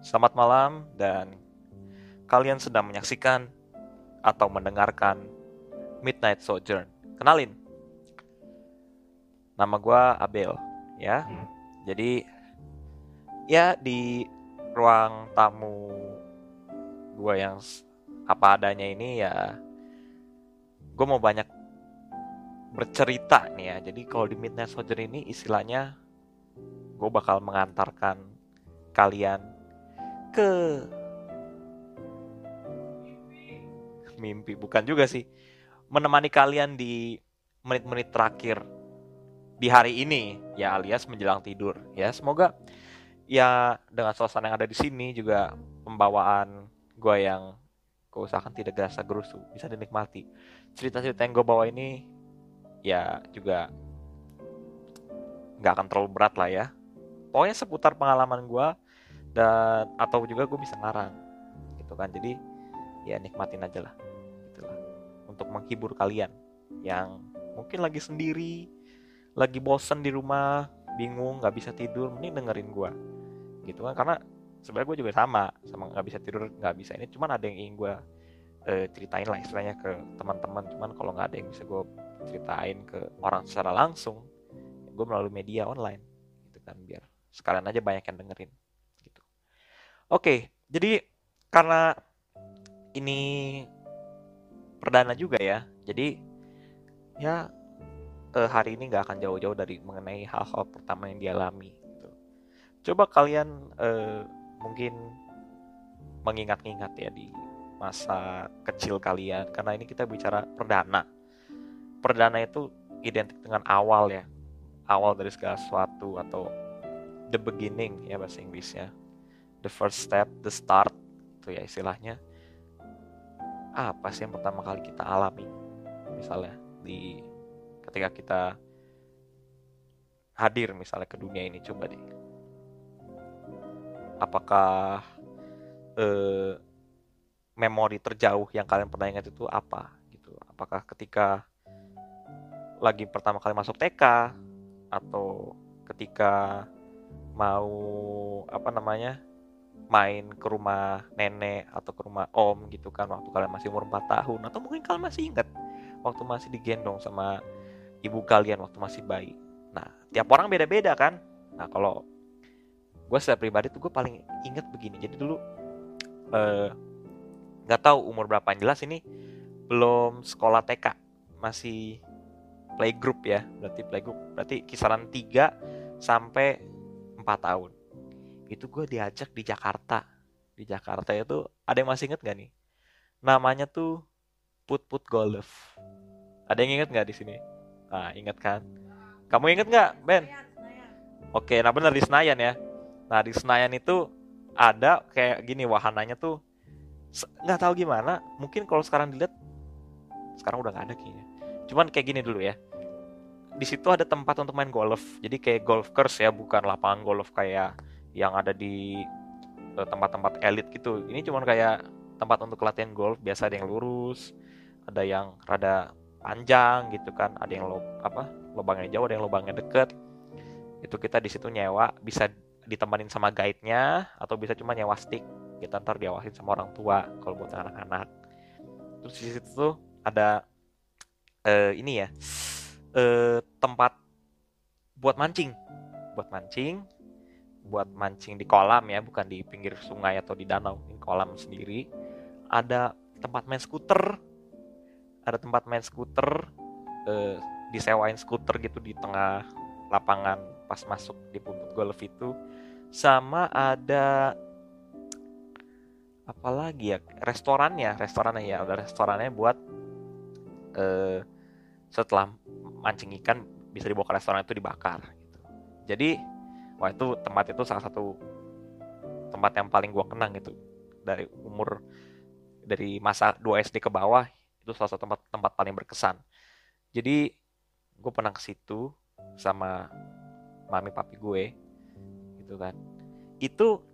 Selamat malam dan kalian sedang menyaksikan atau mendengarkan Midnight Sojourn. Kenalin, nama gue Abel, ya. Jadi ya di ruang tamu gue yang apa adanya ini ya, gue mau banyak bercerita nih ya. Jadi kalau di Midnight Sojourn ini istilahnya gue bakal mengantarkan kalian ke. Mimpi bukan juga sih. Menemani kalian di menit-menit terakhir di hari ini ya alias menjelang tidur ya. Semoga ya dengan suasana yang ada di sini juga pembawaan gue yang gue usahakan tidak gerasa gerusu bisa dinikmati. Cerita-cerita yang gue bawa ini ya juga nggak akan terlalu berat lah ya. Pokoknya seputar pengalaman gue dan atau juga gue bisa ngarang gitu kan. Jadi ya nikmatin aja lah gitu lah. Untuk menghibur kalian yang mungkin lagi sendiri lagi bosen di rumah bingung nggak bisa tidur mending dengerin gue gitu kan. Karena sebenarnya gue juga sama sama nggak bisa tidur nggak bisa ini. Cuman ada yang ingin gue eh, ceritain lah istilahnya ke teman-teman. Cuman kalau nggak ada yang bisa gue ceritain ke orang secara langsung gue melalui media online gitu kan. Biar sekalian aja banyak yang dengerin oke jadi karena ini perdana juga ya jadi ya eh, hari ini nggak akan jauh-jauh dari mengenai hal-hal pertama yang dialami gitu. coba kalian eh, mungkin mengingat-ingat ya di masa kecil kalian karena ini kita bicara perdana perdana itu identik dengan awal ya awal dari segala sesuatu atau the beginning ya bahasa Inggrisnya the first step the start itu ya istilahnya. Apa sih yang pertama kali kita alami? Misalnya di ketika kita hadir misalnya ke dunia ini coba deh. Apakah eh, memori terjauh yang kalian pernah ingat itu apa gitu? Apakah ketika lagi pertama kali masuk TK atau ketika mau apa namanya main ke rumah nenek atau ke rumah om gitu kan waktu kalian masih umur 4 tahun. Atau mungkin kalian masih ingat waktu masih digendong sama ibu kalian waktu masih bayi. Nah tiap orang beda-beda kan? Nah kalau gue secara pribadi tuh gue paling inget begini. Jadi dulu eh, nggak tahu umur berapa yang jelas ini belum sekolah TK masih playgroup ya. Berarti playgroup berarti kisaran 3 sampai 4 tahun itu gue diajak di Jakarta. Di Jakarta itu ada yang masih inget gak nih? Namanya tuh Put Put Golf. Ada yang inget nggak di sini? Nah inget kan? Kamu inget nggak Ben? Oke nah bener di Senayan ya. Nah di Senayan itu ada kayak gini wahananya tuh. Nggak tahu gimana mungkin kalau sekarang dilihat sekarang udah nggak ada kayaknya. Cuman kayak gini dulu ya. Di situ ada tempat untuk main golf. Jadi kayak golf course ya bukan lapangan golf kayak yang ada di eh, tempat-tempat elit gitu. Ini cuman kayak tempat untuk latihan golf biasa ada yang lurus ada yang rada panjang gitu kan ada yang lo apa lubangnya jauh ada yang lubangnya deket. Itu kita di situ nyewa bisa ditemanin sama guide-nya atau bisa cuma nyewa stick. Kita ntar diawasin sama orang tua kalau buat anak-anak. Terus di situ tuh ada eh, ini ya eh, tempat buat mancing. Buat mancing buat mancing di kolam ya bukan di pinggir sungai atau di danau di kolam sendiri. Ada tempat main skuter. Ada tempat main skuter eh, disewain skuter gitu di tengah lapangan pas masuk di puntut golf itu. Sama ada apalagi ya restorannya restorannya ya udah restorannya buat eh, setelah mancing ikan bisa dibawa ke restoran itu dibakar gitu. jadi wah itu tempat itu salah satu tempat yang paling gua kenang gitu. Dari umur dari masa 2 SD ke bawah itu salah satu tempat tempat paling berkesan. Jadi gue pernah ke situ sama mami papi gue gitu kan. Itu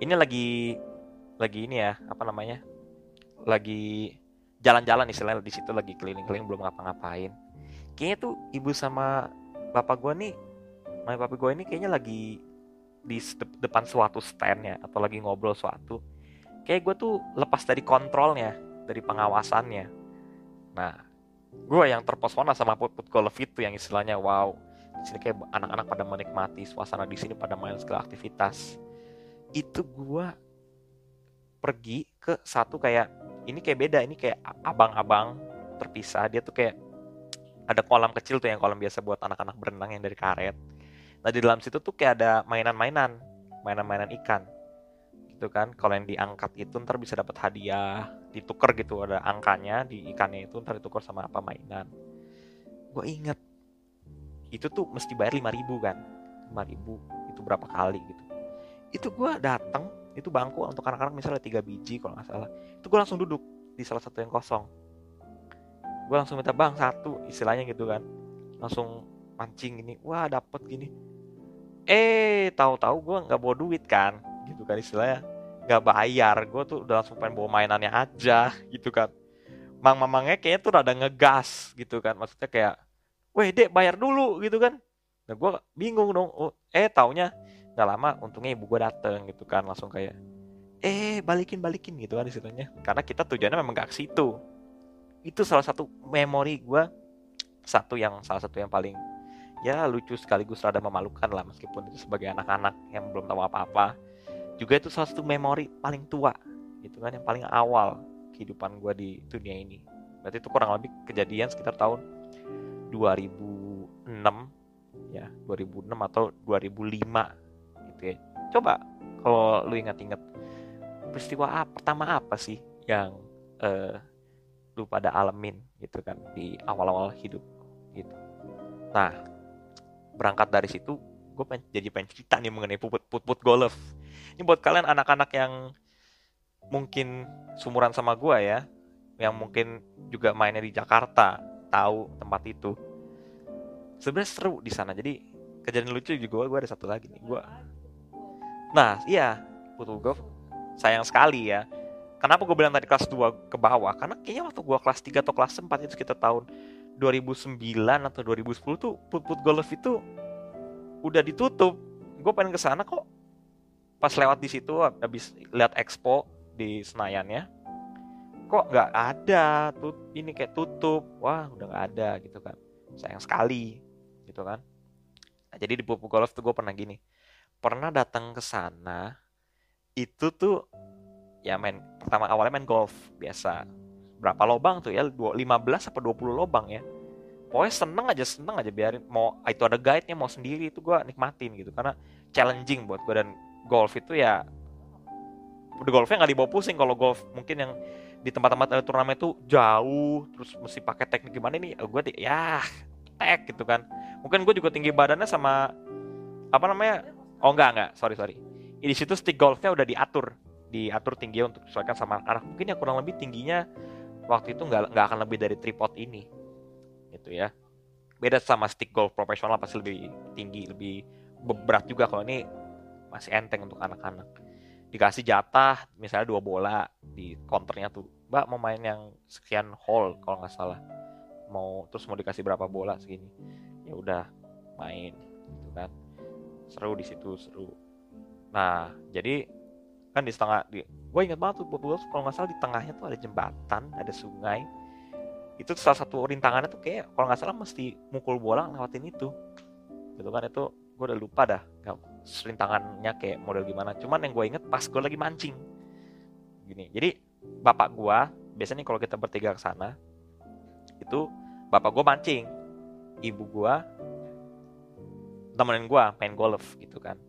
ini lagi lagi ini ya apa namanya lagi jalan-jalan istilahnya di situ lagi keliling-keliling belum ngapa-ngapain. Kayaknya tuh ibu sama bapak gue nih mami papi gue ini kayaknya lagi di depan suatu stand ya atau lagi ngobrol suatu. Kayak gue tuh lepas dari kontrolnya dari pengawasannya. Nah gue yang terpesona sama put-put golf itu yang istilahnya wow di sini kayak anak-anak pada menikmati suasana di sini pada main segala aktivitas. Itu gue pergi ke satu kayak ini kayak beda ini kayak abang-abang terpisah. Dia tuh kayak ada kolam kecil tuh yang kolam biasa buat anak-anak berenang yang dari karet nah di dalam situ tuh kayak ada mainan-mainan mainan-mainan ikan gitu kan. Kalau yang diangkat itu ntar bisa dapat hadiah ditukar gitu ada angkanya di ikannya itu ntar ditukar sama apa mainan. Gue inget itu tuh mesti bayar lima ribu kan lima ribu itu berapa kali gitu. Itu gue datang itu bangku untuk anak-anak misalnya tiga biji kalau nggak salah itu gue langsung duduk di salah satu yang kosong. Gue langsung minta bang satu istilahnya gitu kan. Langsung mancing gini wah dapet gini eh tahu-tahu gue nggak bawa duit kan gitu kan istilahnya. Nggak bayar gue tuh udah langsung pengen bawa mainannya aja gitu kan. Mang mamangnya kayaknya tuh rada ngegas gitu kan. Maksudnya kayak weh dek bayar dulu gitu kan. Nah gue bingung dong oh, eh taunya nggak lama untungnya ibu gue dateng gitu kan. Langsung kayak eh balikin balikin gitu kan istilahnya. Karena kita tujuannya memang gak ke situ. Itu salah satu memori gue satu yang salah satu yang paling ya lucu sekaligus rada memalukan lah meskipun itu sebagai anak-anak yang belum tahu apa-apa. Juga itu salah satu memori paling tua gitu kan yang paling awal kehidupan gue di dunia ini. Berarti itu kurang lebih kejadian sekitar tahun 2006 ya 2006 atau 2005 gitu ya. Coba kalau lu ingat-ingat peristiwa apa, pertama apa sih yang uh, lu pada alamin gitu kan di awal-awal hidup gitu. Nah berangkat dari situ gue pengen jadi pengen cerita nih mengenai put put put golf. Ini buat kalian anak-anak yang mungkin sumuran sama gue ya yang mungkin juga mainnya di Jakarta tahu tempat itu. Sebenarnya seru di sana jadi kejadian lucu juga gue ada satu lagi nih gue nah iya put golf sayang sekali ya. Kenapa gue bilang tadi kelas 2 ke bawah? Karena kayaknya waktu gue kelas 3 atau kelas 4 itu sekitar tahun 2009 atau 2010 tuh put put golf itu udah ditutup. Gue pengen ke sana kok. Pas lewat di situ habis lihat expo di Senayan ya. Kok nggak ada? Tut ini kayak tutup. Wah udah nggak ada gitu kan. Sayang sekali gitu kan. Nah, jadi di put golf tuh gue pernah gini. Pernah datang ke sana itu tuh ya main pertama awalnya main golf biasa berapa lobang tuh ya? 15 apa 20 lobang ya? Pokoknya seneng aja seneng aja biarin. Mau itu ada guide-nya mau sendiri itu gue nikmatin gitu. Karena challenging buat gue dan golf itu ya udah golfnya nggak dibawa pusing. Kalau golf mungkin yang di tempat-tempat ada turnamen itu jauh terus mesti pakai teknik gimana ini gue ya tek gitu kan. Mungkin gue juga tinggi badannya sama apa namanya? Oh enggak enggak sorry sorry. Di situ stick golfnya udah diatur. Diatur tinggi untuk disesuaikan sama anak mungkin yang kurang lebih tingginya waktu itu nggak nggak akan lebih dari tripod ini gitu ya. Beda sama stick golf profesional pasti lebih tinggi lebih berat juga kalau ini masih enteng untuk anak-anak. Dikasih jatah misalnya dua bola di counternya tuh. Mbak mau main yang sekian hole kalau nggak salah. Mau terus mau dikasih berapa bola segini. Ya udah main gitu kan. Seru di situ seru. Nah jadi kan di setengah di gue ingat banget tuh kalau nggak salah di tengahnya tuh ada jembatan ada sungai. Itu salah satu rintangannya tuh kayak kalau nggak salah mesti mukul bola lewatin itu. Gitu kan itu gue udah lupa dah rintangannya kayak model gimana. Cuman yang gue inget pas gue lagi mancing. Gini jadi bapak gue biasanya kalau kita bertiga ke sana itu bapak gue mancing ibu gue temenin gue main golf gitu kan.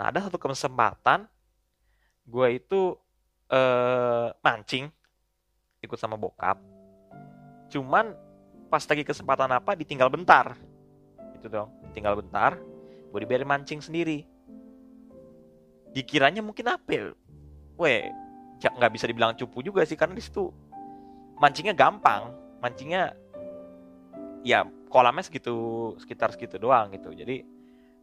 Nah ada satu kesempatan gue itu eh, mancing ikut sama bokap. Cuman pas lagi kesempatan apa ditinggal bentar. Itu dong tinggal bentar gue dibiarin mancing sendiri. Dikiranya mungkin apa ya? Weh, nggak bisa dibilang cupu juga sih karena di situ mancingnya gampang, mancingnya ya kolamnya segitu sekitar segitu doang gitu. Jadi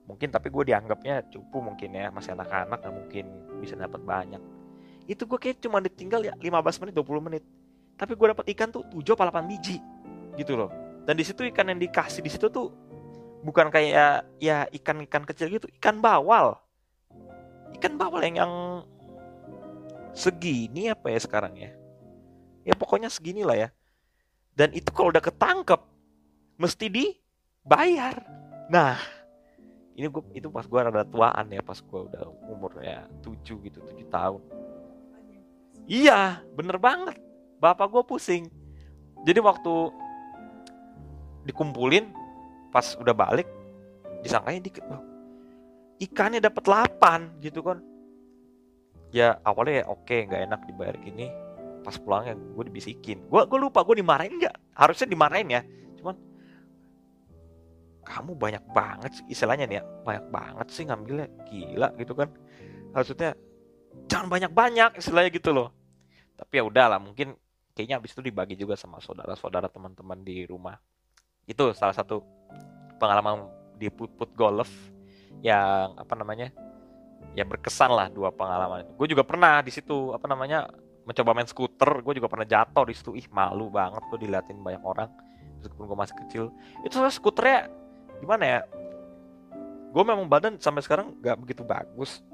mungkin tapi gue dianggapnya cupu mungkin ya. Masih anak-anak dan mungkin bisa dapat banyak itu gue kayak cuma ditinggal ya 15 menit 20 menit. Tapi gue dapat ikan tuh 7 apa 8 biji gitu loh. Dan di situ ikan yang dikasih di situ tuh bukan kayak ya ikan-ikan kecil gitu ikan bawal. Ikan bawal yang, yang segini apa ya sekarang ya? Ya pokoknya segini lah ya. Dan itu kalau udah ketangkep mesti dibayar. Nah ini gue itu pas gue rada tuaan ya pas gue udah umur ya tujuh gitu tujuh tahun iya bener banget. Bapak gue pusing. Jadi waktu dikumpulin pas udah balik disangkanya dikit loh ikannya dapat 8 gitu kan. Ya awalnya ya oke nggak enak dibayar gini. Pas pulangnya gue dibisikin. Gue gue lupa gue dimarahin nggak? Harusnya dimarahin ya. Cuman kamu banyak banget istilahnya nih ya banyak banget sih ngambilnya. Gila gitu kan. Maksudnya jangan banyak banyak istilahnya gitu loh. Tapi ya udahlah mungkin kayaknya abis itu dibagi juga sama saudara-saudara teman-teman di rumah. Itu salah satu pengalaman di put put golf yang apa namanya ya berkesan lah dua pengalaman gue juga pernah di situ apa namanya mencoba main skuter. Gue juga pernah jatuh di situ. Ih malu banget gue diliatin banyak orang. Meskipun gue masih kecil. Itu soalnya skuternya gimana ya? Gue memang badan sampai sekarang gak begitu bagus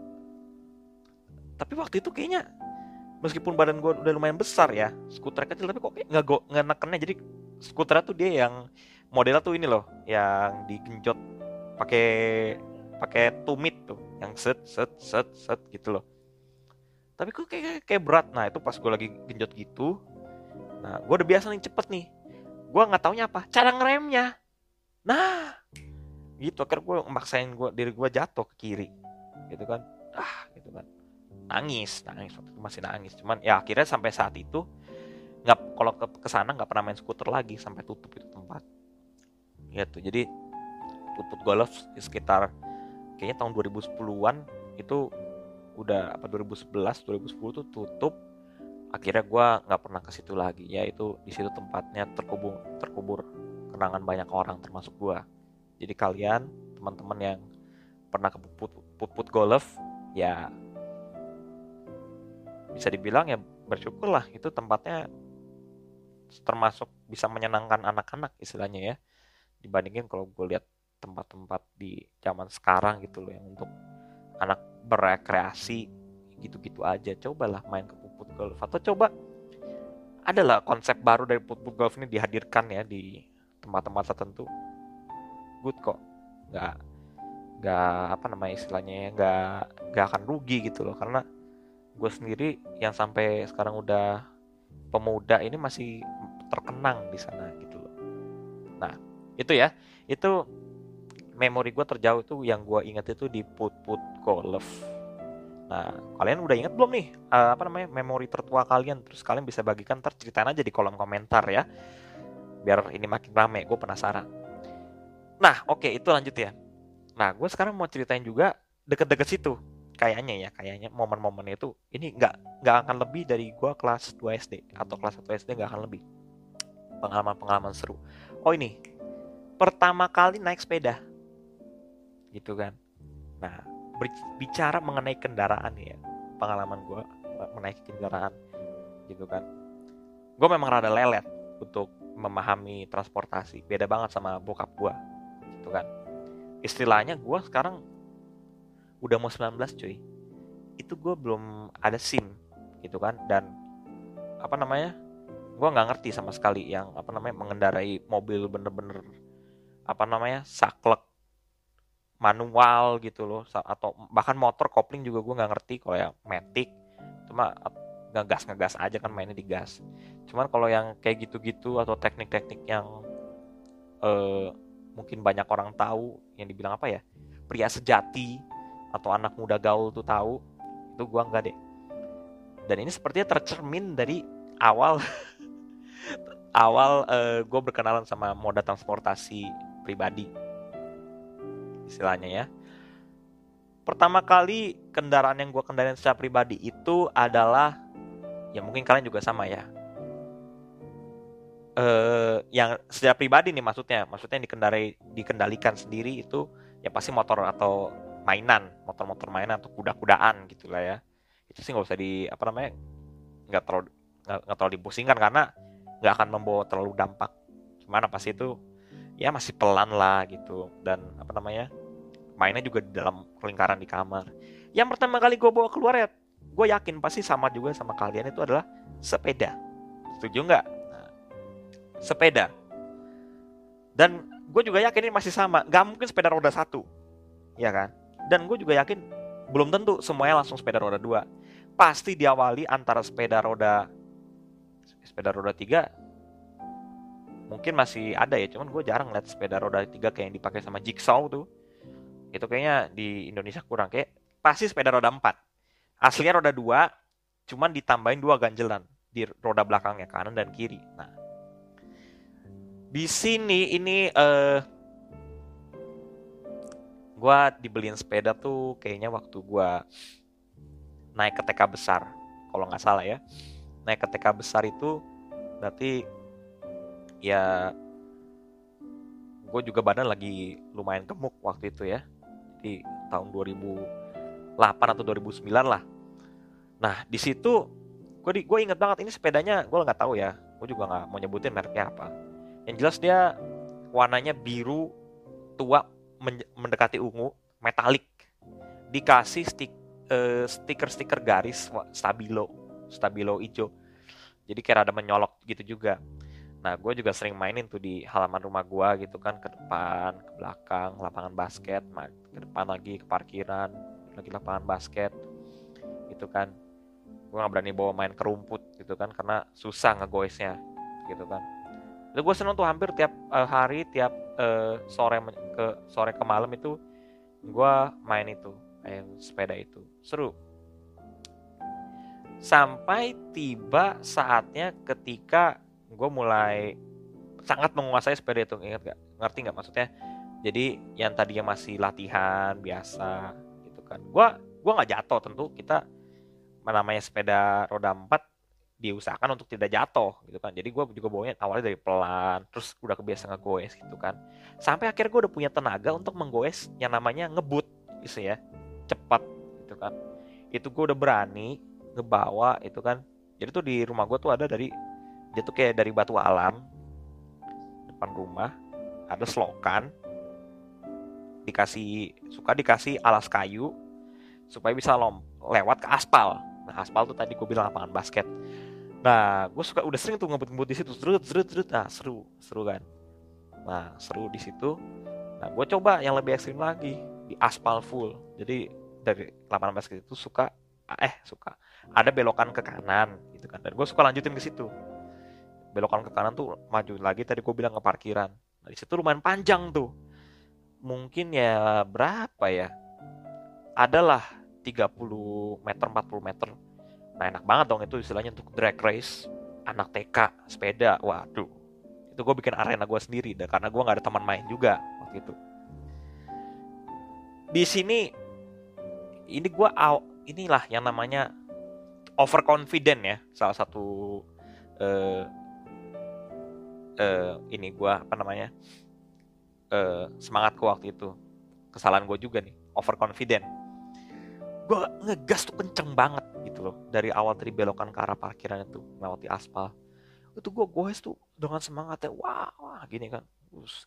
tapi waktu itu kayaknya meskipun badan gue udah lumayan besar ya skuter kecil tapi kok nggak nggak nekennya jadi skuternya tuh dia yang modelnya tuh ini loh yang digenjot pakai pakai tumit tuh yang set set set set gitu loh. Tapi kok kayak kayak berat. Nah itu pas gue lagi genjot gitu nah gue udah biasa nih cepet nih. Gue nggak taunya apa cara ngeremnya. Nah gitu. Akhirnya gue maksain gue diri gue jatuh ke kiri gitu kan. Ah gitu kan nangis nangis. Masih nangis. Cuman ya akhirnya sampai saat itu nggak kalau ke ke sana nggak pernah main skuter lagi sampai tutup itu tempat. Gitu. Jadi put golf sekitar kayaknya tahun 2010-an itu udah apa 2011 2010 tuh tutup. Akhirnya gue nggak pernah ke situ lagi. Ya itu di situ tempatnya terkubur terkubur kenangan banyak orang termasuk gue jadi kalian teman-teman yang pernah ke put, put, put golf ya bisa dibilang ya bersyukurlah itu tempatnya termasuk bisa menyenangkan anak-anak istilahnya ya. Dibandingin kalau gue lihat tempat-tempat di zaman sekarang gitu loh yang untuk anak berekreasi gitu-gitu aja. Cobalah main ke puput golf. Atau coba adalah konsep baru dari puput golf ini dihadirkan ya di tempat-tempat tertentu. Good kok. Nggak nggak apa namanya istilahnya ya nggak nggak akan rugi gitu loh. Karena gue sendiri yang sampai sekarang udah pemuda ini masih terkenang di sana gitu loh. Nah itu ya. Itu memori gue terjauh itu yang gue ingat itu di put put golf. Nah kalian udah ingat belum nih uh, apa namanya memori tertua kalian? Terus kalian bisa bagikan ntar ceritain aja di kolom komentar ya. Biar ini makin rame gue penasaran. Nah oke okay, itu lanjut ya. Nah gue sekarang mau ceritain juga deket-deket situ kayaknya ya kayaknya momen-momen itu ini nggak nggak akan lebih dari gue kelas 2 SD atau kelas 1 SD nggak akan lebih. Pengalaman-pengalaman seru. Oh ini. Pertama kali naik sepeda. Gitu kan. Nah bicara mengenai kendaraan ya pengalaman gue menaiki kendaraan gitu kan. Gue memang rada lelet untuk memahami transportasi. Beda banget sama bokap gue gitu kan. Istilahnya gue sekarang udah mau 19 cuy. Itu gue belum ada SIM gitu kan? Dan apa namanya gue nggak ngerti sama sekali yang apa namanya mengendarai mobil bener-bener apa namanya saklek manual gitu loh. Atau bahkan motor kopling juga gue nggak ngerti kalau ya matic. Cuma ngegas ngegas aja kan mainnya di gas. Cuman kalau yang kayak gitu-gitu atau teknik-teknik yang uh, mungkin banyak orang tahu yang dibilang apa ya pria sejati atau anak muda gaul tuh tahu itu gue nggak deh dan ini sepertinya tercermin dari awal awal uh, eh, gue berkenalan sama moda transportasi pribadi istilahnya ya. Pertama kali kendaraan yang gue kendarin secara pribadi itu adalah ya mungkin kalian juga sama ya. Eh yang secara pribadi nih maksudnya, maksudnya yang dikendarai dikendalikan sendiri itu ya pasti motor atau mainan, motor-motor mainan atau kuda-kudaan gitulah ya. Itu sih nggak usah di apa namanya nggak terlalu nggak terlalu dipusingkan karena nggak akan membawa terlalu dampak. Gimana pas itu ya masih pelan lah gitu. Dan apa namanya mainnya juga di dalam lingkaran di kamar. Yang pertama kali gue bawa keluar ya gue yakin pasti sama juga sama kalian itu adalah sepeda. Setuju nggak? Nah, sepeda. Dan gue juga yakin ini masih sama. Nggak mungkin sepeda roda satu. Ya kan dan gue juga yakin belum tentu semuanya langsung sepeda roda dua. Pasti diawali antara sepeda roda sepeda roda tiga mungkin masih ada ya cuman gue jarang lihat sepeda roda tiga kayak yang dipakai sama jigsaw tuh. Itu kayaknya di Indonesia kurang kayak pasti sepeda roda empat. Aslinya roda dua cuman ditambahin dua ganjelan di roda belakangnya kanan dan kiri. Nah di sini ini uh, gue dibeliin sepeda tuh kayaknya waktu gue naik ke TK besar kalau nggak salah ya. Naik ke TK besar itu berarti ya gue juga badan lagi lumayan gemuk waktu itu ya. Di tahun 2008 atau 2009 lah. Nah di situ gue di, gue inget banget ini sepedanya gue nggak tahu ya. Gue juga nggak mau nyebutin mereknya apa. Yang jelas dia warnanya biru tua mendekati ungu metalik dikasih stik, uh, stiker-stiker garis stabilo stabilo hijau jadi kayak ada menyolok gitu juga Nah, gue juga sering mainin tuh di halaman rumah gue gitu kan, ke depan, ke belakang, lapangan basket, ke depan lagi ke parkiran, lagi lapangan basket, gitu kan. Gue gak berani bawa main ke rumput gitu kan, karena susah ngegoesnya, gitu kan. Itu gue seneng tuh hampir tiap uh, hari, tiap uh, sore ke sore ke malam itu, gue main itu, main sepeda itu, seru. Sampai tiba saatnya ketika gue mulai sangat menguasai sepeda itu ingat gak ngerti nggak maksudnya? Jadi yang tadinya masih latihan biasa gitu kan. Gue gue nggak jatuh tentu kita namanya sepeda roda empat diusahakan untuk tidak jatuh gitu kan. Jadi gue juga bawanya awalnya dari pelan terus udah kebiasa ngegoes gitu kan. Sampai akhirnya gue udah punya tenaga untuk menggoes yang namanya ngebut gitu ya cepat gitu kan. Itu gue udah berani ngebawa itu kan. Jadi tuh di rumah gue tuh ada dari dia tuh kayak dari batu alam depan rumah ada selokan dikasih suka dikasih alas kayu supaya bisa lom lewat ke aspal. Nah aspal tuh tadi gue bilang lapangan basket nah gue suka udah sering tuh ngebut-ngebut di situ. Seru seru seru nah seru seru kan? Nah seru di situ. Nah gue coba yang lebih ekstrim lagi di aspal full. Jadi dari lapangan basket itu suka eh suka. Ada belokan ke kanan gitu kan. Dan gue suka lanjutin ke situ. Belokan ke kanan tuh maju lagi tadi gue bilang ke parkiran. Nah, di situ lumayan panjang tuh. Mungkin ya berapa ya? Adalah 30 meter 40 meter nah enak banget dong itu istilahnya untuk drag race anak TK sepeda. Waduh. Itu gue bikin arena gue sendiri dan karena gue nggak ada teman main juga waktu itu. Di sini ini gue inilah yang namanya overconfident ya salah satu uh, uh, ini gue apa namanya uh, semangatku waktu itu. Kesalahan gue juga nih overconfident. Gue ngegas tuh kenceng banget gitu loh. Dari awal tadi belokan ke arah parkiran itu melewati aspal. Itu gue goes tuh dengan semangatnya wah wah gini kan.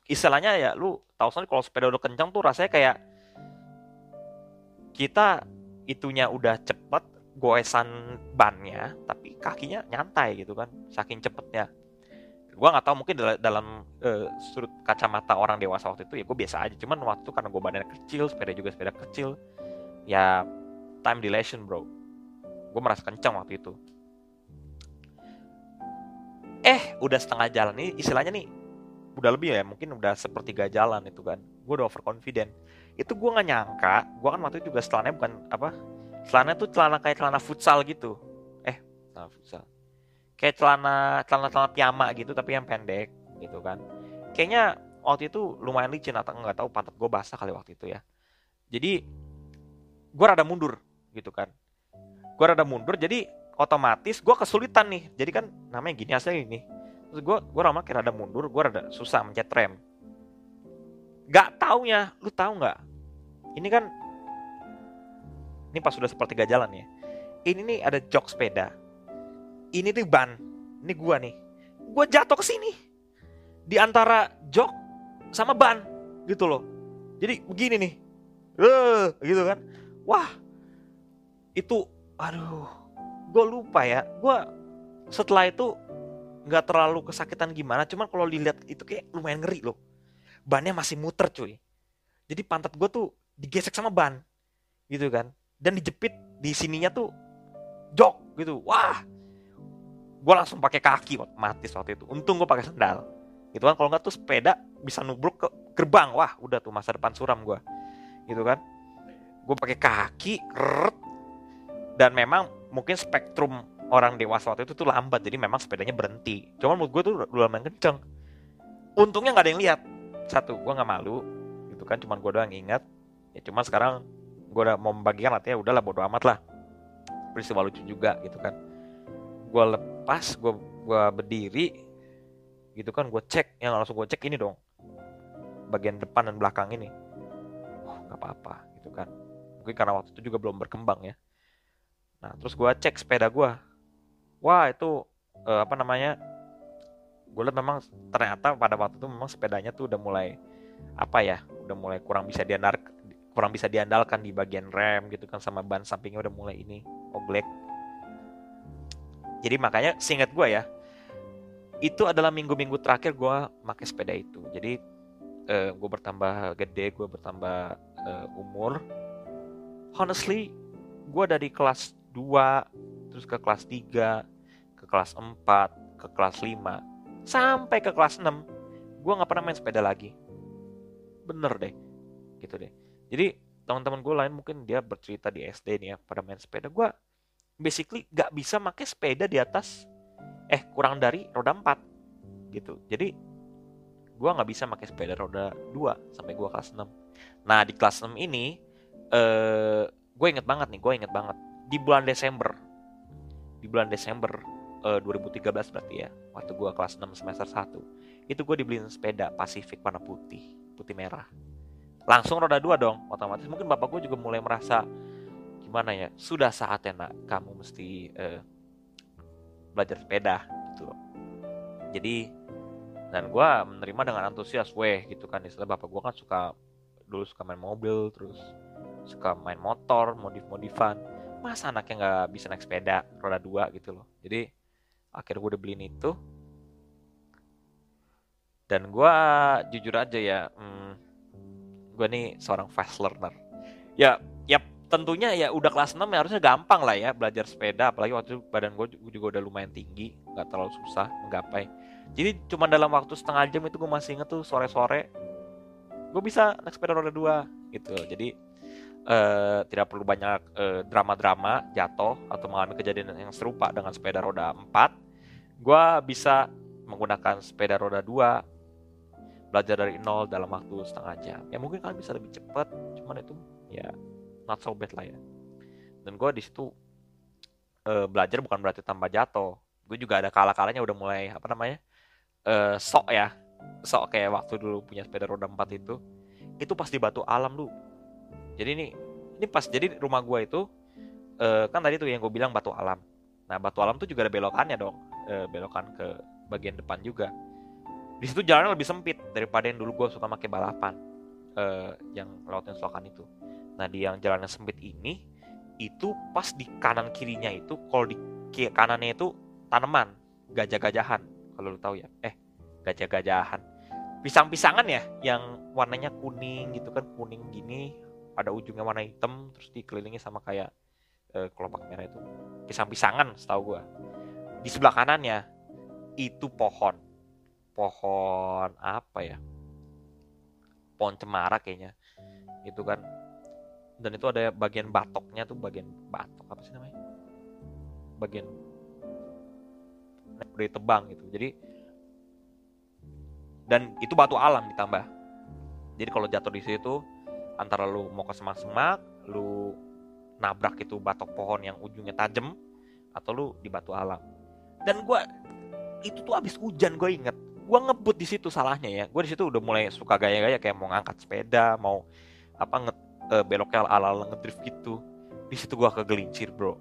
Istilahnya ya lu tahu sendiri kalau sepeda udah kenceng tuh rasanya kayak kita itunya udah cepet goesan bannya tapi kakinya nyantai gitu kan saking cepetnya. Gue nggak tahu mungkin dalam, dalam uh, sudut kacamata orang dewasa waktu itu ya gue biasa aja. Cuman waktu karena gue badannya kecil sepeda juga sepeda kecil ya time dilation bro gue merasa kencang waktu itu. Eh udah setengah jalan ini istilahnya nih udah lebih ya mungkin udah sepertiga jalan itu kan. Gue udah overconfident. Itu gue nggak nyangka gue kan waktu itu juga celananya bukan apa celananya tuh celana kayak celana futsal gitu. Eh celana futsal. Kayak celana celana celana piyama gitu tapi yang pendek gitu kan. Kayaknya waktu itu lumayan licin atau nggak tahu pantat gue basah kali waktu itu ya. Jadi gue rada mundur gitu kan gue rada mundur jadi otomatis gue kesulitan nih. Jadi kan namanya gini hasilnya gini terus gue gue lama kayak rada mundur gue rada susah mencet rem. Gak taunya lu tahu nggak? Ini kan ini pas sudah sepertiga jalan ya. Ini nih ada jok sepeda. Ini tuh ban. Ini gua nih. Gua jatuh ke sini. Di antara jok sama ban gitu loh. Jadi begini nih. Eh gitu kan. Wah itu aduh gue lupa ya. Gue setelah itu nggak terlalu kesakitan gimana cuman kalau dilihat itu kayak lumayan ngeri loh. Bannya masih muter cuy. Jadi pantat gue tuh digesek sama ban gitu kan. Dan dijepit di sininya tuh jok gitu. Wah! Gue langsung pakai kaki mati waktu itu. Untung gue pakai sandal. Gitu kan kalau nggak tuh sepeda bisa nubruk ke gerbang. Wah udah tuh masa depan suram gue gitu kan. Gue pakai kaki dan memang mungkin spektrum orang dewasa waktu itu tuh lambat jadi memang sepedanya berhenti. Cuman menurut gue tuh udah lumayan kenceng. Untungnya nggak ada yang lihat. Satu gue nggak malu gitu kan. Cuman gue doang ingat. Ya cuma sekarang gue udah mau membagikan artinya udahlah bodo amat lah. Peristiwa lucu juga gitu kan. Gue lepas gue gue berdiri gitu kan. Gue cek yang langsung gue cek ini dong. Bagian depan dan belakang ini. Oh apa-apa gitu kan. Mungkin karena waktu itu juga belum berkembang ya nah terus gue cek sepeda gue wah itu uh, apa namanya gue lihat memang ternyata pada waktu itu memang sepedanya tuh udah mulai apa ya udah mulai kurang bisa diandalkan kurang bisa diandalkan di bagian rem gitu kan sama ban sampingnya udah mulai ini oglek. Jadi makanya singkat gue ya itu adalah minggu-minggu terakhir gue pakai sepeda itu. Jadi uh, eh, gue bertambah gede gue bertambah uh, umur. Honestly gue dari kelas 2 terus ke kelas 3 ke kelas 4 ke kelas 5 sampai ke kelas 6 gue nggak pernah main sepeda lagi. Bener deh gitu deh. Jadi teman-teman gue lain mungkin dia bercerita di SD nih ya pada main sepeda. Gue basically gak bisa pakai sepeda di atas eh kurang dari roda 4 gitu. Jadi gue nggak bisa pakai sepeda roda 2 sampai gue kelas 6 nah di kelas 6 ini eh gue inget banget nih gue inget banget di bulan Desember. Di bulan Desember eh, 2013 berarti ya waktu gue kelas 6 semester 1 itu gue dibeliin sepeda Pacific warna putih putih merah. Langsung roda 2 dong otomatis mungkin bapak gue juga mulai merasa gimana ya sudah saatnya nak kamu mesti uh, belajar sepeda gitu loh. Jadi dan gue menerima dengan antusias weh gitu kan istilah bapak gue kan suka dulu suka main mobil terus suka main motor modif-modifan masa anaknya nggak bisa naik sepeda roda dua gitu loh. Jadi akhirnya gue udah beliin itu. Dan gue jujur aja ya hmm, gue nih seorang fast learner. Ya ya tentunya ya udah kelas 6 ya harusnya gampang lah ya belajar sepeda apalagi waktu itu badan gue juga udah lumayan tinggi nggak terlalu susah menggapai. Jadi cuma dalam waktu setengah jam itu gue masih inget tuh sore-sore gue bisa naik sepeda roda dua gitu. Jadi uh, tidak perlu banyak uh, drama-drama jatuh atau mengalami kejadian yang serupa dengan sepeda roda 4 gue bisa menggunakan sepeda roda dua belajar dari nol dalam waktu setengah jam. Ya mungkin kalian bisa lebih cepat cuman itu ya not so bad lah ya. Dan gue di situ uh, belajar bukan berarti tambah jatuh. Gue juga ada kala-kalanya udah mulai apa namanya uh, sok ya. Sok kayak waktu dulu punya sepeda roda empat itu. Itu pas di batu alam lu jadi ini ini pas jadi rumah gue itu uh, kan tadi tuh yang gue bilang batu alam. Nah batu alam tuh juga ada belokannya dong. Uh, belokan ke bagian depan juga. Di situ jalannya lebih sempit daripada yang dulu gue suka pakai balapan uh, yang lewatin selokan itu. Nah di yang jalan yang sempit ini itu pas di kanan kirinya itu kalau di kanannya itu tanaman gajah-gajahan. Kalau lu tahu ya? Eh gajah-gajahan. Pisang-pisangan ya yang warnanya kuning gitu kan kuning gini ada ujungnya warna hitam terus dikelilingi sama kayak eh, kelopak merah itu. Pisang-pisangan setahu gua. Di sebelah kanannya itu pohon. Pohon apa ya? Pohon cemara kayaknya. Itu kan. Dan itu ada bagian batoknya tuh bagian batok apa sih namanya? Bagian udah tebang gitu. Jadi dan itu batu alam ditambah. Jadi kalau jatuh di situ antara lu mau ke semak-semak lu nabrak itu batok pohon yang ujungnya tajam atau lu di batu alam. Dan gue itu tuh abis hujan gue inget. Gue ngebut di situ salahnya ya. Gue di situ udah mulai suka gaya-gaya kayak mau ngangkat sepeda mau apa nge uh, beloknya ala-ala ngedrift gitu. Di situ gua kegelincir bro.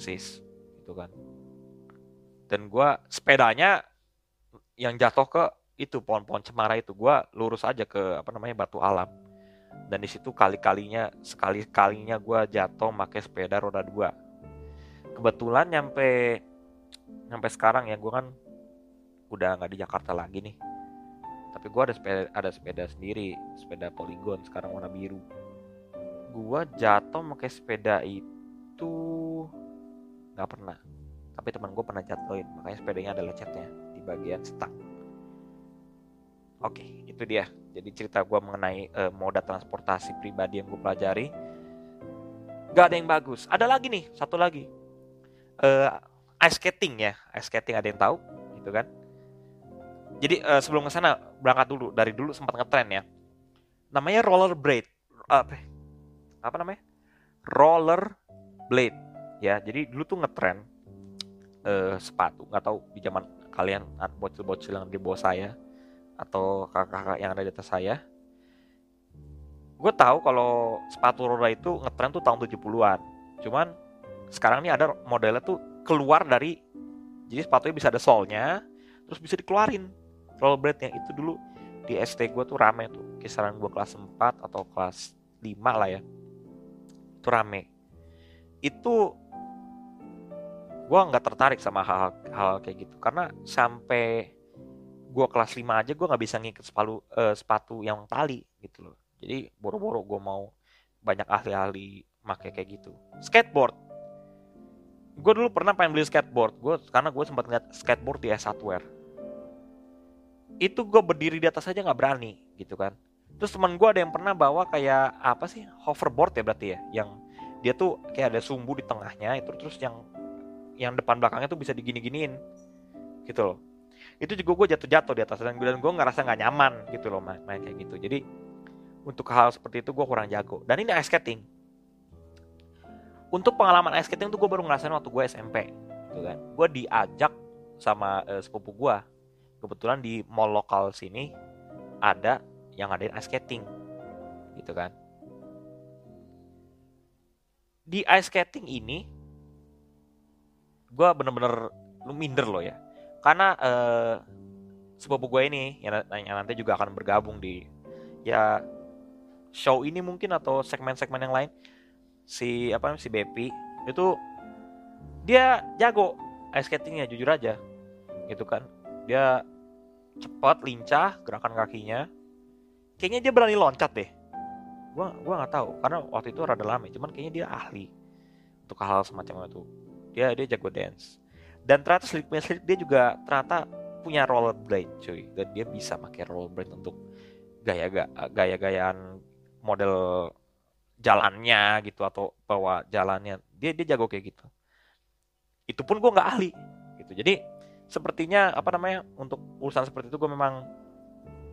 Sis gitu kan. Dan gua sepedanya yang jatuh ke itu pohon-pohon cemara itu gua lurus aja ke apa namanya batu alam dan di situ kali kalinya sekali kalinya gue jatuh pakai sepeda roda dua. Kebetulan nyampe nyampe sekarang ya gue kan udah nggak di Jakarta lagi nih. Tapi gue ada sepeda ada sepeda sendiri sepeda poligon sekarang warna biru. Gue jatuh pakai sepeda itu nggak pernah. Tapi teman gue pernah jatuhin makanya sepedanya ada lecetnya di bagian stang oke itu dia. Jadi cerita gue mengenai uh, moda transportasi pribadi yang gue pelajari. Gak ada yang bagus. Ada lagi nih satu lagi. Uh, ice skating ya. Ice skating ada yang tahu? Gitu kan? Jadi uh, sebelum ke sana berangkat dulu. Dari dulu sempat ngetren ya. Namanya roller blade. Apa? Apa namanya? Roller blade. Ya jadi dulu tuh ngetren uh, sepatu. Nggak tahu di zaman kalian bocil-bocil yang di bawah saya atau kakak-kakak yang ada di atas saya. Gue tahu kalau sepatu roda itu ngetren tuh tahun 70-an cuman sekarang ini ada modelnya tuh keluar dari jadi sepatunya bisa ada solnya terus bisa dikeluarin. Rollerblade yang itu dulu di ST gue tuh rame tuh. Kisaran gue kelas 4 atau kelas 5 lah ya. Itu rame. Itu gue nggak tertarik sama hal-hal kayak gitu. Karena sampai gue kelas 5 aja gue nggak bisa ngikut sepatu uh, sepatu yang tali gitu loh. Jadi boro-boro gue mau banyak ahli-ahli make kayak gitu. Skateboard. Gue dulu pernah pengen beli skateboard. Gue karena gue sempat ngeliat skateboard di S itu gue berdiri di atas aja nggak berani gitu kan. Terus teman gue ada yang pernah bawa kayak apa sih hoverboard ya berarti ya yang dia tuh kayak ada sumbu di tengahnya itu terus yang yang depan belakangnya tuh bisa digini-giniin gitu loh itu juga gue jatuh-jatuh di atas dan gue gue ngerasa nggak nyaman gitu loh main, main kayak gitu. Jadi untuk hal seperti itu gue kurang jago. Dan ini ice skating. Untuk pengalaman ice skating tuh gue baru ngerasain waktu gue SMP gitu kan. Gue diajak sama uh, sepupu gue kebetulan di mall lokal sini ada yang ngadain ice skating gitu kan. Di ice skating ini gue bener-bener lu minder loh ya karena uh, sepupu gue ini yang, yang nanti juga akan bergabung di ya show ini mungkin atau segmen-segmen yang lain si apa si Bepi itu dia jago ice skatingnya jujur aja gitu kan. Dia cepat lincah gerakan kakinya. Kayaknya dia berani loncat deh. Gua gua nggak tahu karena waktu itu rada lama cuman kayaknya dia ahli untuk hal, -hal semacam itu. Dia dia jago dance dan ternyata slip slip dia juga ternyata punya rollerblade cuy. Dan dia bisa pakai rollerblade untuk gaya gaya gayaan model jalannya gitu atau bawa jalannya. Dia dia jago kayak gitu. Itu pun gue nggak ahli gitu. Jadi sepertinya apa namanya untuk urusan seperti itu gue memang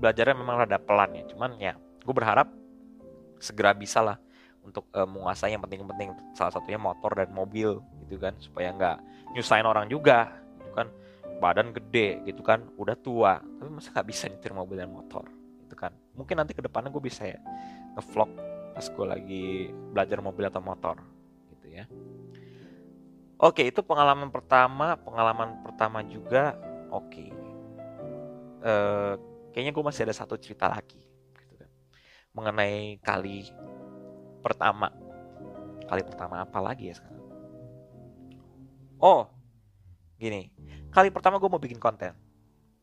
belajarnya memang rada pelan ya. Cuman ya gue berharap segera bisa lah untuk uh, menguasai yang penting-penting salah satunya motor dan mobil gitu kan supaya nggak nyusahin orang juga gitu kan badan gede gitu kan udah tua tapi masa nggak bisa nyetir mobil dan motor gitu kan mungkin nanti ke depannya gue bisa ya ngevlog pas gue lagi belajar mobil atau motor gitu ya Oke, itu pengalaman pertama, pengalaman pertama juga oke. Uh, kayaknya gue masih ada satu cerita lagi, gitu kan. Mengenai kali pertama, kali pertama apa lagi ya sekarang? Oh, gini, kali pertama gue mau bikin konten.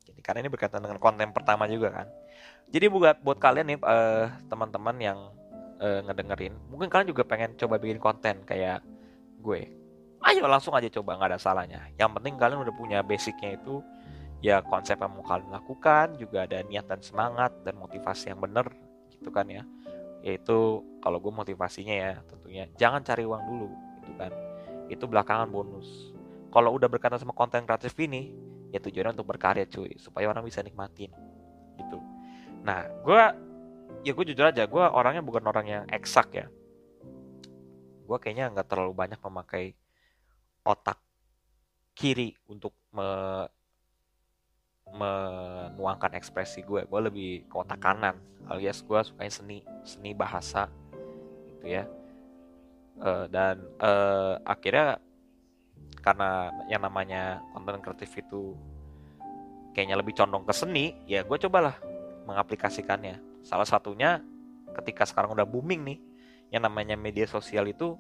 Jadi karena ini berkaitan dengan konten pertama juga kan. Jadi buat buat kalian nih uh, teman-teman yang uh, ngedengerin, mungkin kalian juga pengen coba bikin konten kayak gue ayo langsung aja coba nggak ada salahnya yang penting kalian udah punya basicnya itu ya konsep yang mau kalian lakukan juga ada niat dan semangat dan motivasi yang bener gitu kan ya yaitu kalau gue motivasinya ya tentunya jangan cari uang dulu gitu kan. Itu belakangan bonus. Kalau udah berkaitan sama konten kreatif ini ya tujuannya untuk berkarya cuy supaya orang bisa nikmatin gitu. Nah gue ya gue jujur aja gue orangnya bukan orang yang eksak ya. Gue kayaknya nggak terlalu banyak memakai otak kiri untuk menuangkan ekspresi gue. Gue lebih ke otak kanan alias gue suka seni seni bahasa gitu ya. Uh, dan uh, akhirnya karena yang namanya konten kreatif itu kayaknya lebih condong ke seni ya gue cobalah mengaplikasikannya. Salah satunya ketika sekarang udah booming nih yang namanya media sosial itu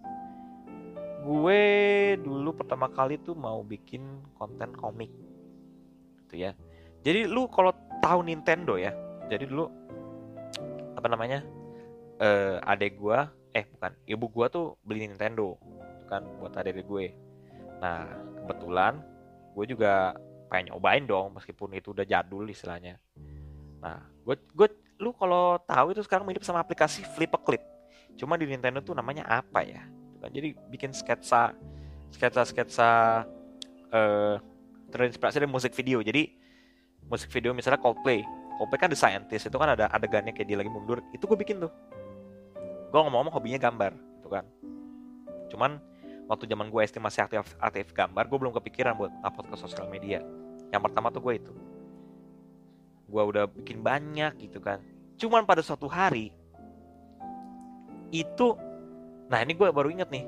gue dulu pertama kali tuh mau bikin konten komik gitu ya jadi lu kalau tahu Nintendo ya jadi dulu apa namanya eh, adek gue eh bukan ibu gue tuh beli Nintendo kan buat adek gue. Nah kebetulan gue juga pengen nyobain dong meskipun itu udah jadul istilahnya. Nah gue gue lu kalau tahu itu sekarang mirip sama aplikasi Flip a Clip. Cuma di Nintendo tuh namanya apa ya? Kan jadi bikin sketsa sketsa sketsa uh, terinspirasi dari musik video. Jadi musik video misalnya Coldplay. Coldplay kan The Scientist itu kan ada adegannya kayak dia lagi mundur. Itu gue bikin tuh. Gue ngomong-ngomong hobinya gambar gitu kan. Cuman waktu zaman gue SD masih aktif aktif gambar gue belum kepikiran buat upload ke sosial media. Yang pertama tuh gue itu. Gue udah bikin banyak gitu kan. Cuman pada suatu hari itu nah ini gue baru inget nih.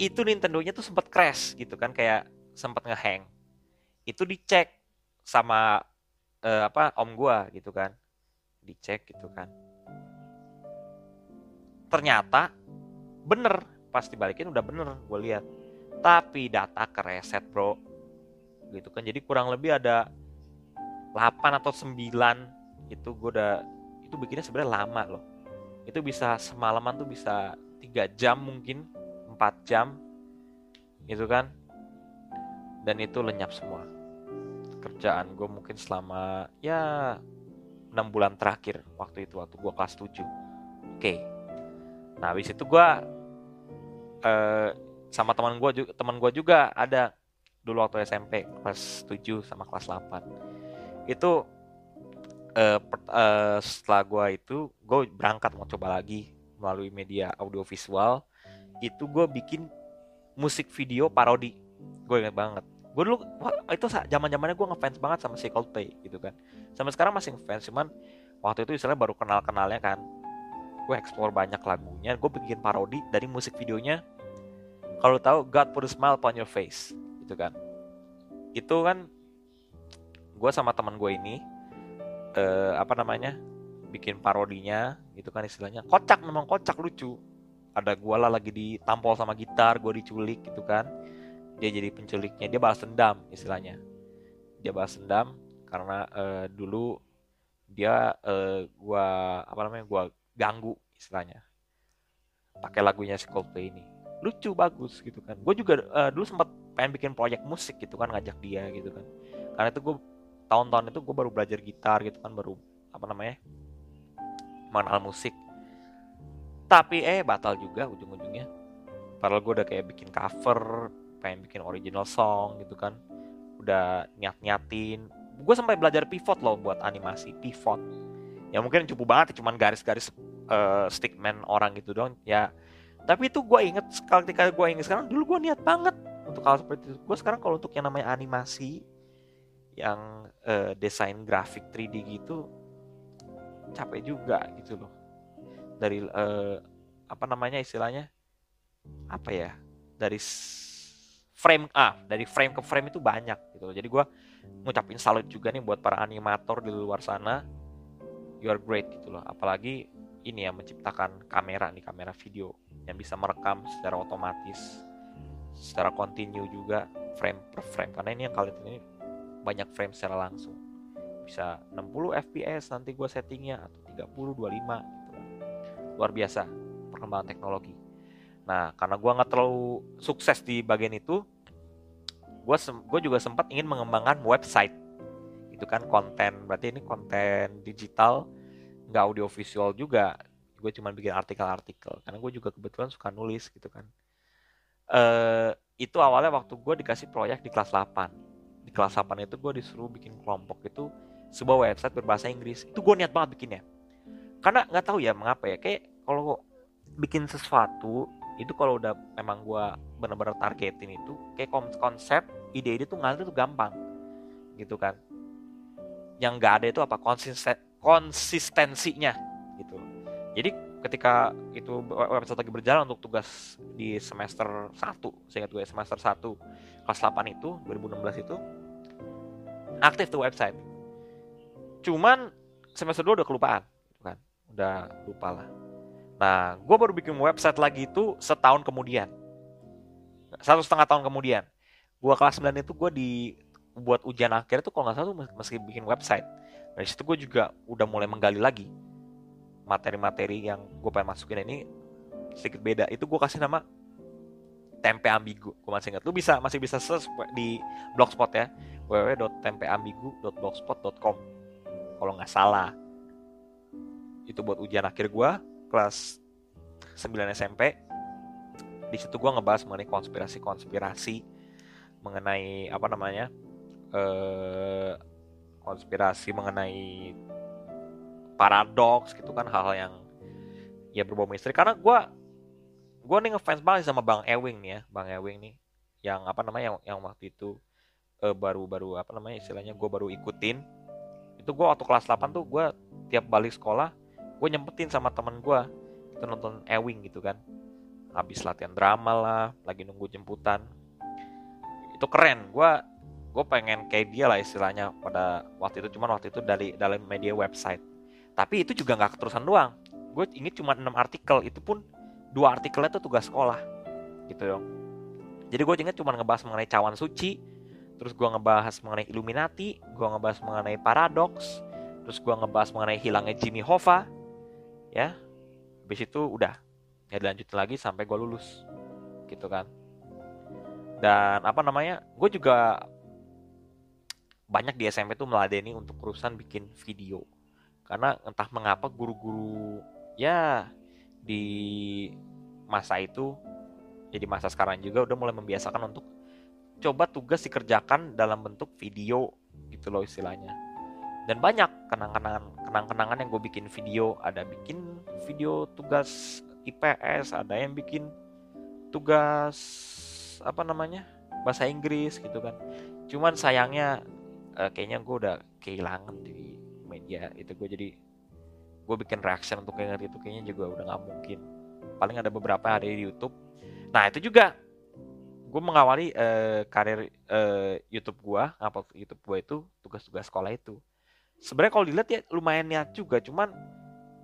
Itu Nintendo-nya tuh sempat crash gitu kan. Kayak sempat ngehang. Itu dicek sama uh, apa om gue gitu kan. Dicek gitu kan. Ternyata bener. Pas dibalikin udah bener gue lihat. Tapi data kereset bro. Gitu kan. Jadi kurang lebih ada 8 atau 9 itu gue udah itu bikinnya sebenarnya lama loh. Itu bisa semalaman tuh bisa tiga jam mungkin empat jam. Gitu kan. Dan itu lenyap semua kerjaan gue mungkin selama ya enam bulan terakhir waktu itu waktu gue kelas 7 oke. Nah habis itu gue uh, sama teman gue juga teman gue juga ada dulu waktu SMP kelas 7 sama kelas 8 itu uh, per, uh, setelah gue itu gue berangkat mau coba lagi melalui media audiovisual itu gue bikin musik video parodi. Gue inget banget gue dulu wah, itu zaman zamannya gue ngefans banget sama si Coldplay gitu kan. Sampai sekarang masih ngefans cuman waktu itu istilahnya baru kenal kenalnya kan. Gue explore banyak lagunya gue bikin parodi dari musik videonya. Kalau tahu God put a smile upon your face gitu kan. Itu kan gue sama teman gue ini uh, apa namanya bikin parodinya gitu kan istilahnya. Kocak memang kocak lucu. Ada gue lah lagi ditampol sama gitar gue diculik gitu kan dia jadi penculiknya. Dia balas dendam istilahnya. Dia balas dendam karena uh, dulu dia uh, gua apa namanya gua ganggu istilahnya. Pakai lagunya si Coldplay ini. Lucu bagus gitu kan. Gue juga uh, dulu sempat pengen bikin proyek musik gitu kan ngajak dia gitu kan. Karena itu gue tahun-tahun itu gue baru belajar gitar gitu kan baru apa namanya mengenal musik. Tapi eh batal juga ujung-ujungnya. Padahal gue udah kayak bikin cover pengen bikin original song gitu kan. Udah niat-niatin. Gue sampai belajar pivot loh buat animasi pivot. Ya mungkin cukup banget ya, cuman garis-garis uh, stickman orang gitu dong ya. Tapi itu gue inget ketika gue inget sekarang dulu gue niat banget untuk hal seperti itu. Gue sekarang kalau untuk yang namanya animasi yang uh, desain grafik 3D gitu capek juga gitu loh. Dari uh, apa namanya istilahnya? Apa ya? Dari frame ah dari frame ke frame itu banyak gitu jadi gue ngucapin salut juga nih buat para animator di luar sana. You are great gitu loh. Apalagi ini ya menciptakan kamera nih kamera video yang bisa merekam secara otomatis secara kontinu juga frame per frame. Karena ini yang kalian ini banyak frame secara langsung. Bisa 60 fps nanti gue settingnya atau 30 25 gitu luar biasa perkembangan teknologi. Nah karena gue nggak terlalu sukses di bagian itu gue gue juga sempat ingin mengembangkan website. Itu kan konten. Berarti ini konten digital nggak audio visual juga. Gue cuma bikin artikel-artikel. Karena gue juga kebetulan suka nulis gitu kan. Uh, itu awalnya waktu gue dikasih proyek di kelas 8 di kelas 8 itu gue disuruh bikin kelompok itu sebuah website berbahasa Inggris. Itu gue niat banget bikinnya. Karena nggak tahu ya mengapa ya. Kayak kalau bikin sesuatu itu kalau udah memang gue bener-bener targetin itu kayak konsep ide-ide tuh ngalir tuh gampang gitu kan. Yang nggak ada itu apa? Konsisten konsistensinya gitu. Jadi ketika itu website lagi berjalan untuk tugas di semester 1 saya ingat gue semester 1 kelas 8 itu 2016 itu aktif tuh website. Cuman semester 2 udah kelupaan gitu kan. Udah lupa lah nah gue baru bikin website lagi itu setahun kemudian. Satu setengah tahun kemudian. Gue kelas 9 itu gue di buat ujian akhir itu kalau nggak salah tuh meski bikin website. Dari situ gue juga udah mulai menggali lagi materi-materi yang gue pengen masukin. Ini sedikit beda. Itu gue kasih nama tempe ambigu. Gue masih ingat. Lu bisa masih bisa search di blogspot ya. www.tempeambigu.blogspot.com kalau nggak salah. Itu buat ujian akhir gue kelas 9 SMP di situ gue ngebahas mengenai konspirasi-konspirasi mengenai apa namanya eh, konspirasi mengenai paradoks gitu kan hal-hal yang ya berbau misteri. Karena gue gue nih ngefans banget sama bang Ewing nih ya bang Ewing nih yang apa namanya yang, yang waktu itu eh, baru-baru apa namanya istilahnya gue baru ikutin. Itu gue waktu kelas 8 tuh gue tiap balik sekolah gue nyempetin sama temen gue kita nonton Ewing gitu kan. Habis latihan drama lah lagi nunggu jemputan. Itu keren. Gue gue pengen kayak dia lah istilahnya pada waktu itu. Cuman waktu itu dari dalam media website. Tapi itu juga nggak keterusan doang. Gue inget cuma 6 artikel. Itu pun dua artikelnya tuh tugas sekolah. Gitu dong. Jadi gue inget cuma ngebahas mengenai cawan suci. Terus gue ngebahas mengenai Illuminati. Gue ngebahas mengenai paradoks. Terus gue ngebahas mengenai hilangnya Jimmy Hoffa ya habis itu udah ya dilanjutin lagi sampai gue lulus gitu kan. Dan apa namanya gue juga banyak di SMP tuh meladeni untuk urusan bikin video. Karena entah mengapa guru-guru ya di masa itu jadi masa sekarang juga udah mulai membiasakan untuk coba tugas dikerjakan dalam bentuk video gitu loh istilahnya dan banyak kenang-kenangan kenang-kenangan yang gue bikin video. Ada bikin video tugas IPS ada yang bikin tugas apa namanya bahasa Inggris gitu kan. Cuman sayangnya uh, kayaknya gue udah kehilangan di media itu. Gue jadi gue bikin reaction untuk kayak itu kayaknya juga udah nggak mungkin. Paling ada beberapa ada di YouTube. Nah itu juga gue mengawali uh, karir uh, YouTube gue ngapa YouTube gue itu tugas-tugas sekolah itu sebenarnya kalau dilihat ya lumayan niat juga cuman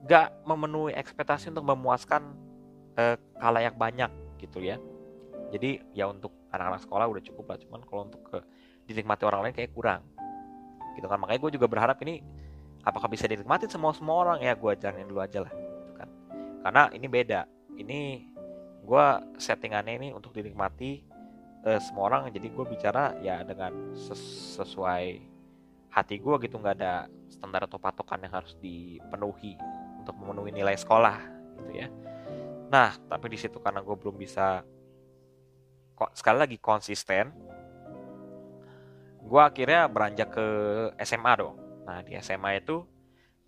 nggak memenuhi ekspektasi untuk memuaskan uh, kalayak banyak gitu ya. Jadi ya untuk anak-anak sekolah udah cukup lah cuman kalau untuk ke dinikmati orang lain kayak kurang. Gitu kan makanya gue juga berharap ini apakah bisa dinikmati semua semua orang? Ya gue jalanin dulu aja lah gitu kan. Karena ini beda. Ini gue settingannya ini untuk dinikmati uh, semua orang. Jadi gue bicara ya dengan ses sesuai hati gue gitu nggak ada standar atau patokan yang harus dipenuhi untuk memenuhi nilai sekolah gitu ya. Nah tapi di situ karena gue belum bisa kok sekali lagi konsisten gue akhirnya beranjak ke SMA dong. Nah di SMA itu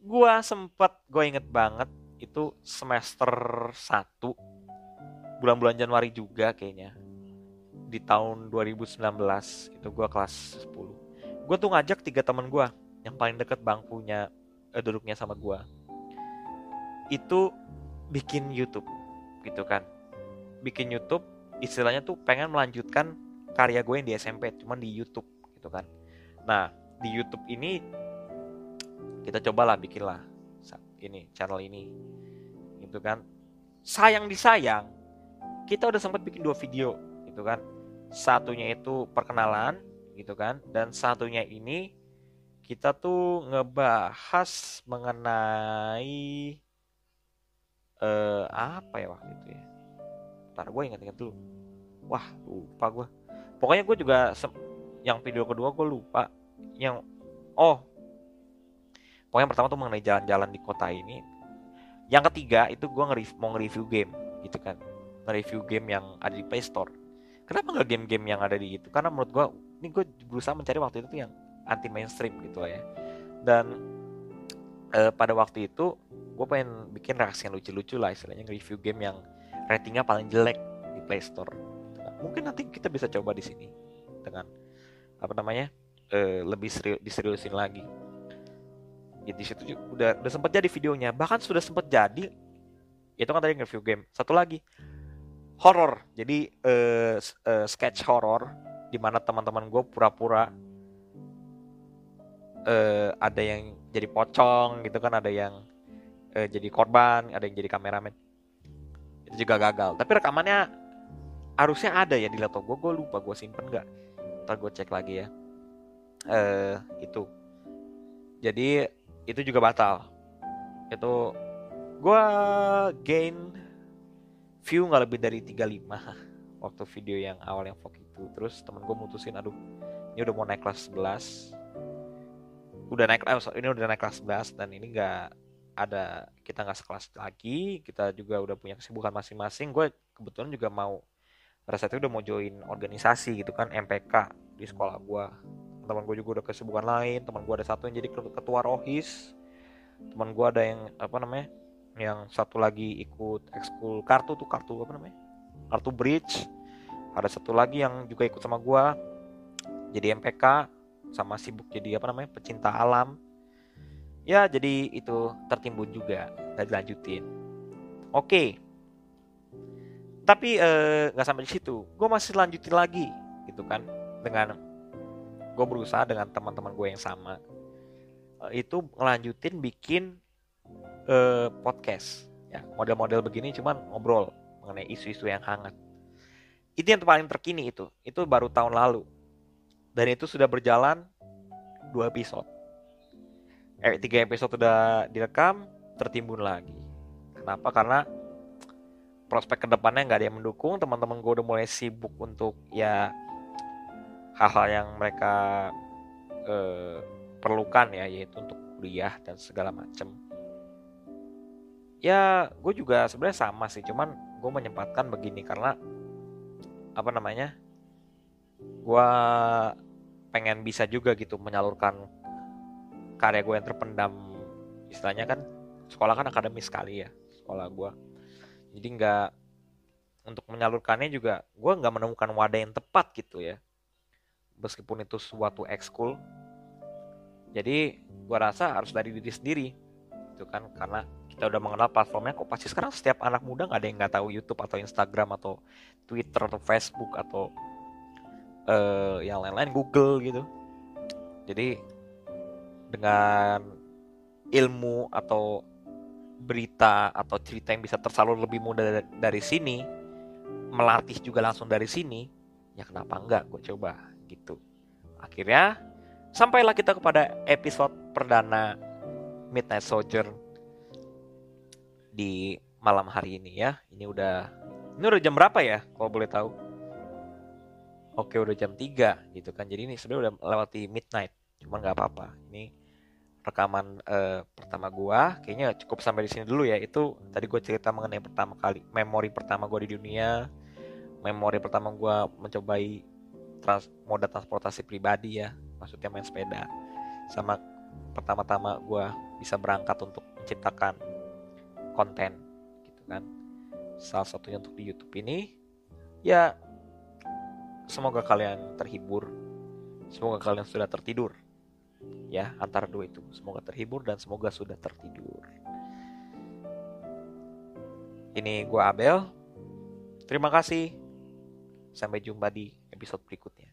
gue sempet gue inget banget itu semester 1 bulan-bulan Januari juga kayaknya di tahun 2019 itu gue kelas 10 gue tuh ngajak tiga temen gue yang paling deket bangkunya eh, duduknya sama gue itu bikin YouTube gitu kan. Bikin YouTube istilahnya tuh pengen melanjutkan karya gue yang di SMP cuman di YouTube gitu kan. Nah di YouTube ini kita cobalah bikinlah ini channel ini gitu kan. Sayang disayang kita udah sempat bikin dua video gitu kan. Satunya itu perkenalan gitu kan. Dan satunya ini kita tuh ngebahas mengenai eh apa ya waktu itu ya? Ntar gue inget-inget dulu. Wah lupa gue pokoknya gue juga yang video kedua gue lupa. Yang oh pokoknya yang pertama tuh mengenai jalan-jalan di kota ini. Yang ketiga itu gue nge mau nge-review game gitu kan. Nge-review game yang ada di Play Store. Kenapa nggak game-game yang ada di itu? Karena menurut gue ini gue berusaha mencari waktu itu tuh yang anti mainstream gitu lah ya dan eh, pada waktu itu gue pengen bikin reaksi yang lucu-lucu lah istilahnya nge-review game yang ratingnya paling jelek di Play Store. Mungkin nanti kita bisa coba di sini dengan apa namanya uh, lebih serius diseriusin lagi. Ya, di situ udah udah sempat jadi videonya, bahkan sudah sempat jadi itu kan tadi review game. Satu lagi horror. Jadi uh, uh, sketch horror di mana teman-teman gue pura-pura uh, ada yang jadi pocong gitu kan, ada yang uh, jadi korban ada yang jadi kameramen. Itu juga gagal. Tapi rekamannya harusnya ada ya di laptop gue gue lupa gue simpen nggak. Ntar gue cek lagi ya. Uh, itu. Jadi itu juga batal. Itu gue gain view nggak lebih dari 35 waktu video yang awal yang vlog itu terus temen gue mutusin aduh ini udah mau naik kelas 11 udah naik oh, ini udah naik kelas 11 dan ini nggak ada kita nggak sekelas lagi kita juga udah punya kesibukan masing-masing. Gue kebetulan juga mau pada saat itu udah mau join organisasi gitu kan MPK di sekolah gue teman gue juga udah kesibukan lain teman gue ada satu yang jadi ketua rohis. Teman gue ada yang apa namanya yang satu lagi ikut ekskul kartu tuh kartu apa namanya? Kartu bridge ada satu lagi yang juga ikut sama gue jadi MPK sama sibuk jadi apa namanya pecinta alam. Ya jadi itu tertimbun juga dan dilanjutin. Oke. Tapi eh, nggak eh, sampai di situ. Gue masih lanjutin lagi gitu kan dengan gue berusaha dengan teman-teman gue yang sama. Eh, itu ngelanjutin bikin eh, podcast. Ya model-model begini cuman ngobrol mengenai isu-isu yang hangat itu yang paling terkini itu. Itu baru tahun lalu. Dan itu sudah berjalan dua episode. Eh, tiga episode sudah direkam tertimbun lagi. Kenapa? Karena prospek ke depannya nggak ada yang mendukung. Teman-teman gue udah mulai sibuk untuk ya hal-hal yang mereka eh, perlukan ya yaitu untuk kuliah dan segala macem. Ya gue juga sebenarnya sama sih. Cuman gue menyempatkan begini karena apa namanya gue pengen bisa juga gitu menyalurkan karya gue yang terpendam istilahnya kan sekolah kan akademis sekali ya sekolah gue jadi nggak untuk menyalurkannya juga gue nggak menemukan wadah yang tepat gitu ya meskipun itu suatu ekskul. Jadi gue rasa harus dari diri sendiri itu kan karena kita udah mengenal platformnya kok pasti sekarang setiap anak muda nggak ada yang nggak tahu YouTube atau Instagram atau Twitter atau Facebook atau uh, yang lain-lain Google gitu. Jadi dengan ilmu atau berita atau cerita yang bisa tersalur lebih mudah dari, sini melatih juga langsung dari sini ya kenapa enggak gue coba gitu. Akhirnya sampailah kita kepada episode perdana Midnight Soldier di malam hari ini ya. Ini udah ini udah jam berapa ya kalau boleh tahu? Oke udah jam 3 gitu kan. Jadi ini sudah udah lewati midnight cuman nggak apa-apa. Ini rekaman uh, pertama gua kayaknya cukup sampai di sini dulu ya. Itu tadi gue cerita mengenai pertama kali memori pertama gua di dunia memori pertama gua mencobai trans moda transportasi pribadi ya maksudnya main sepeda. Sama pertama-tama gua bisa berangkat untuk menciptakan konten gitu kan salah satunya untuk di YouTube ini ya Semoga kalian terhibur. Semoga kalian sudah tertidur. Ya, antara dua itu. Semoga terhibur dan semoga sudah tertidur. Ini gua Abel. Terima kasih. Sampai jumpa di episode berikutnya.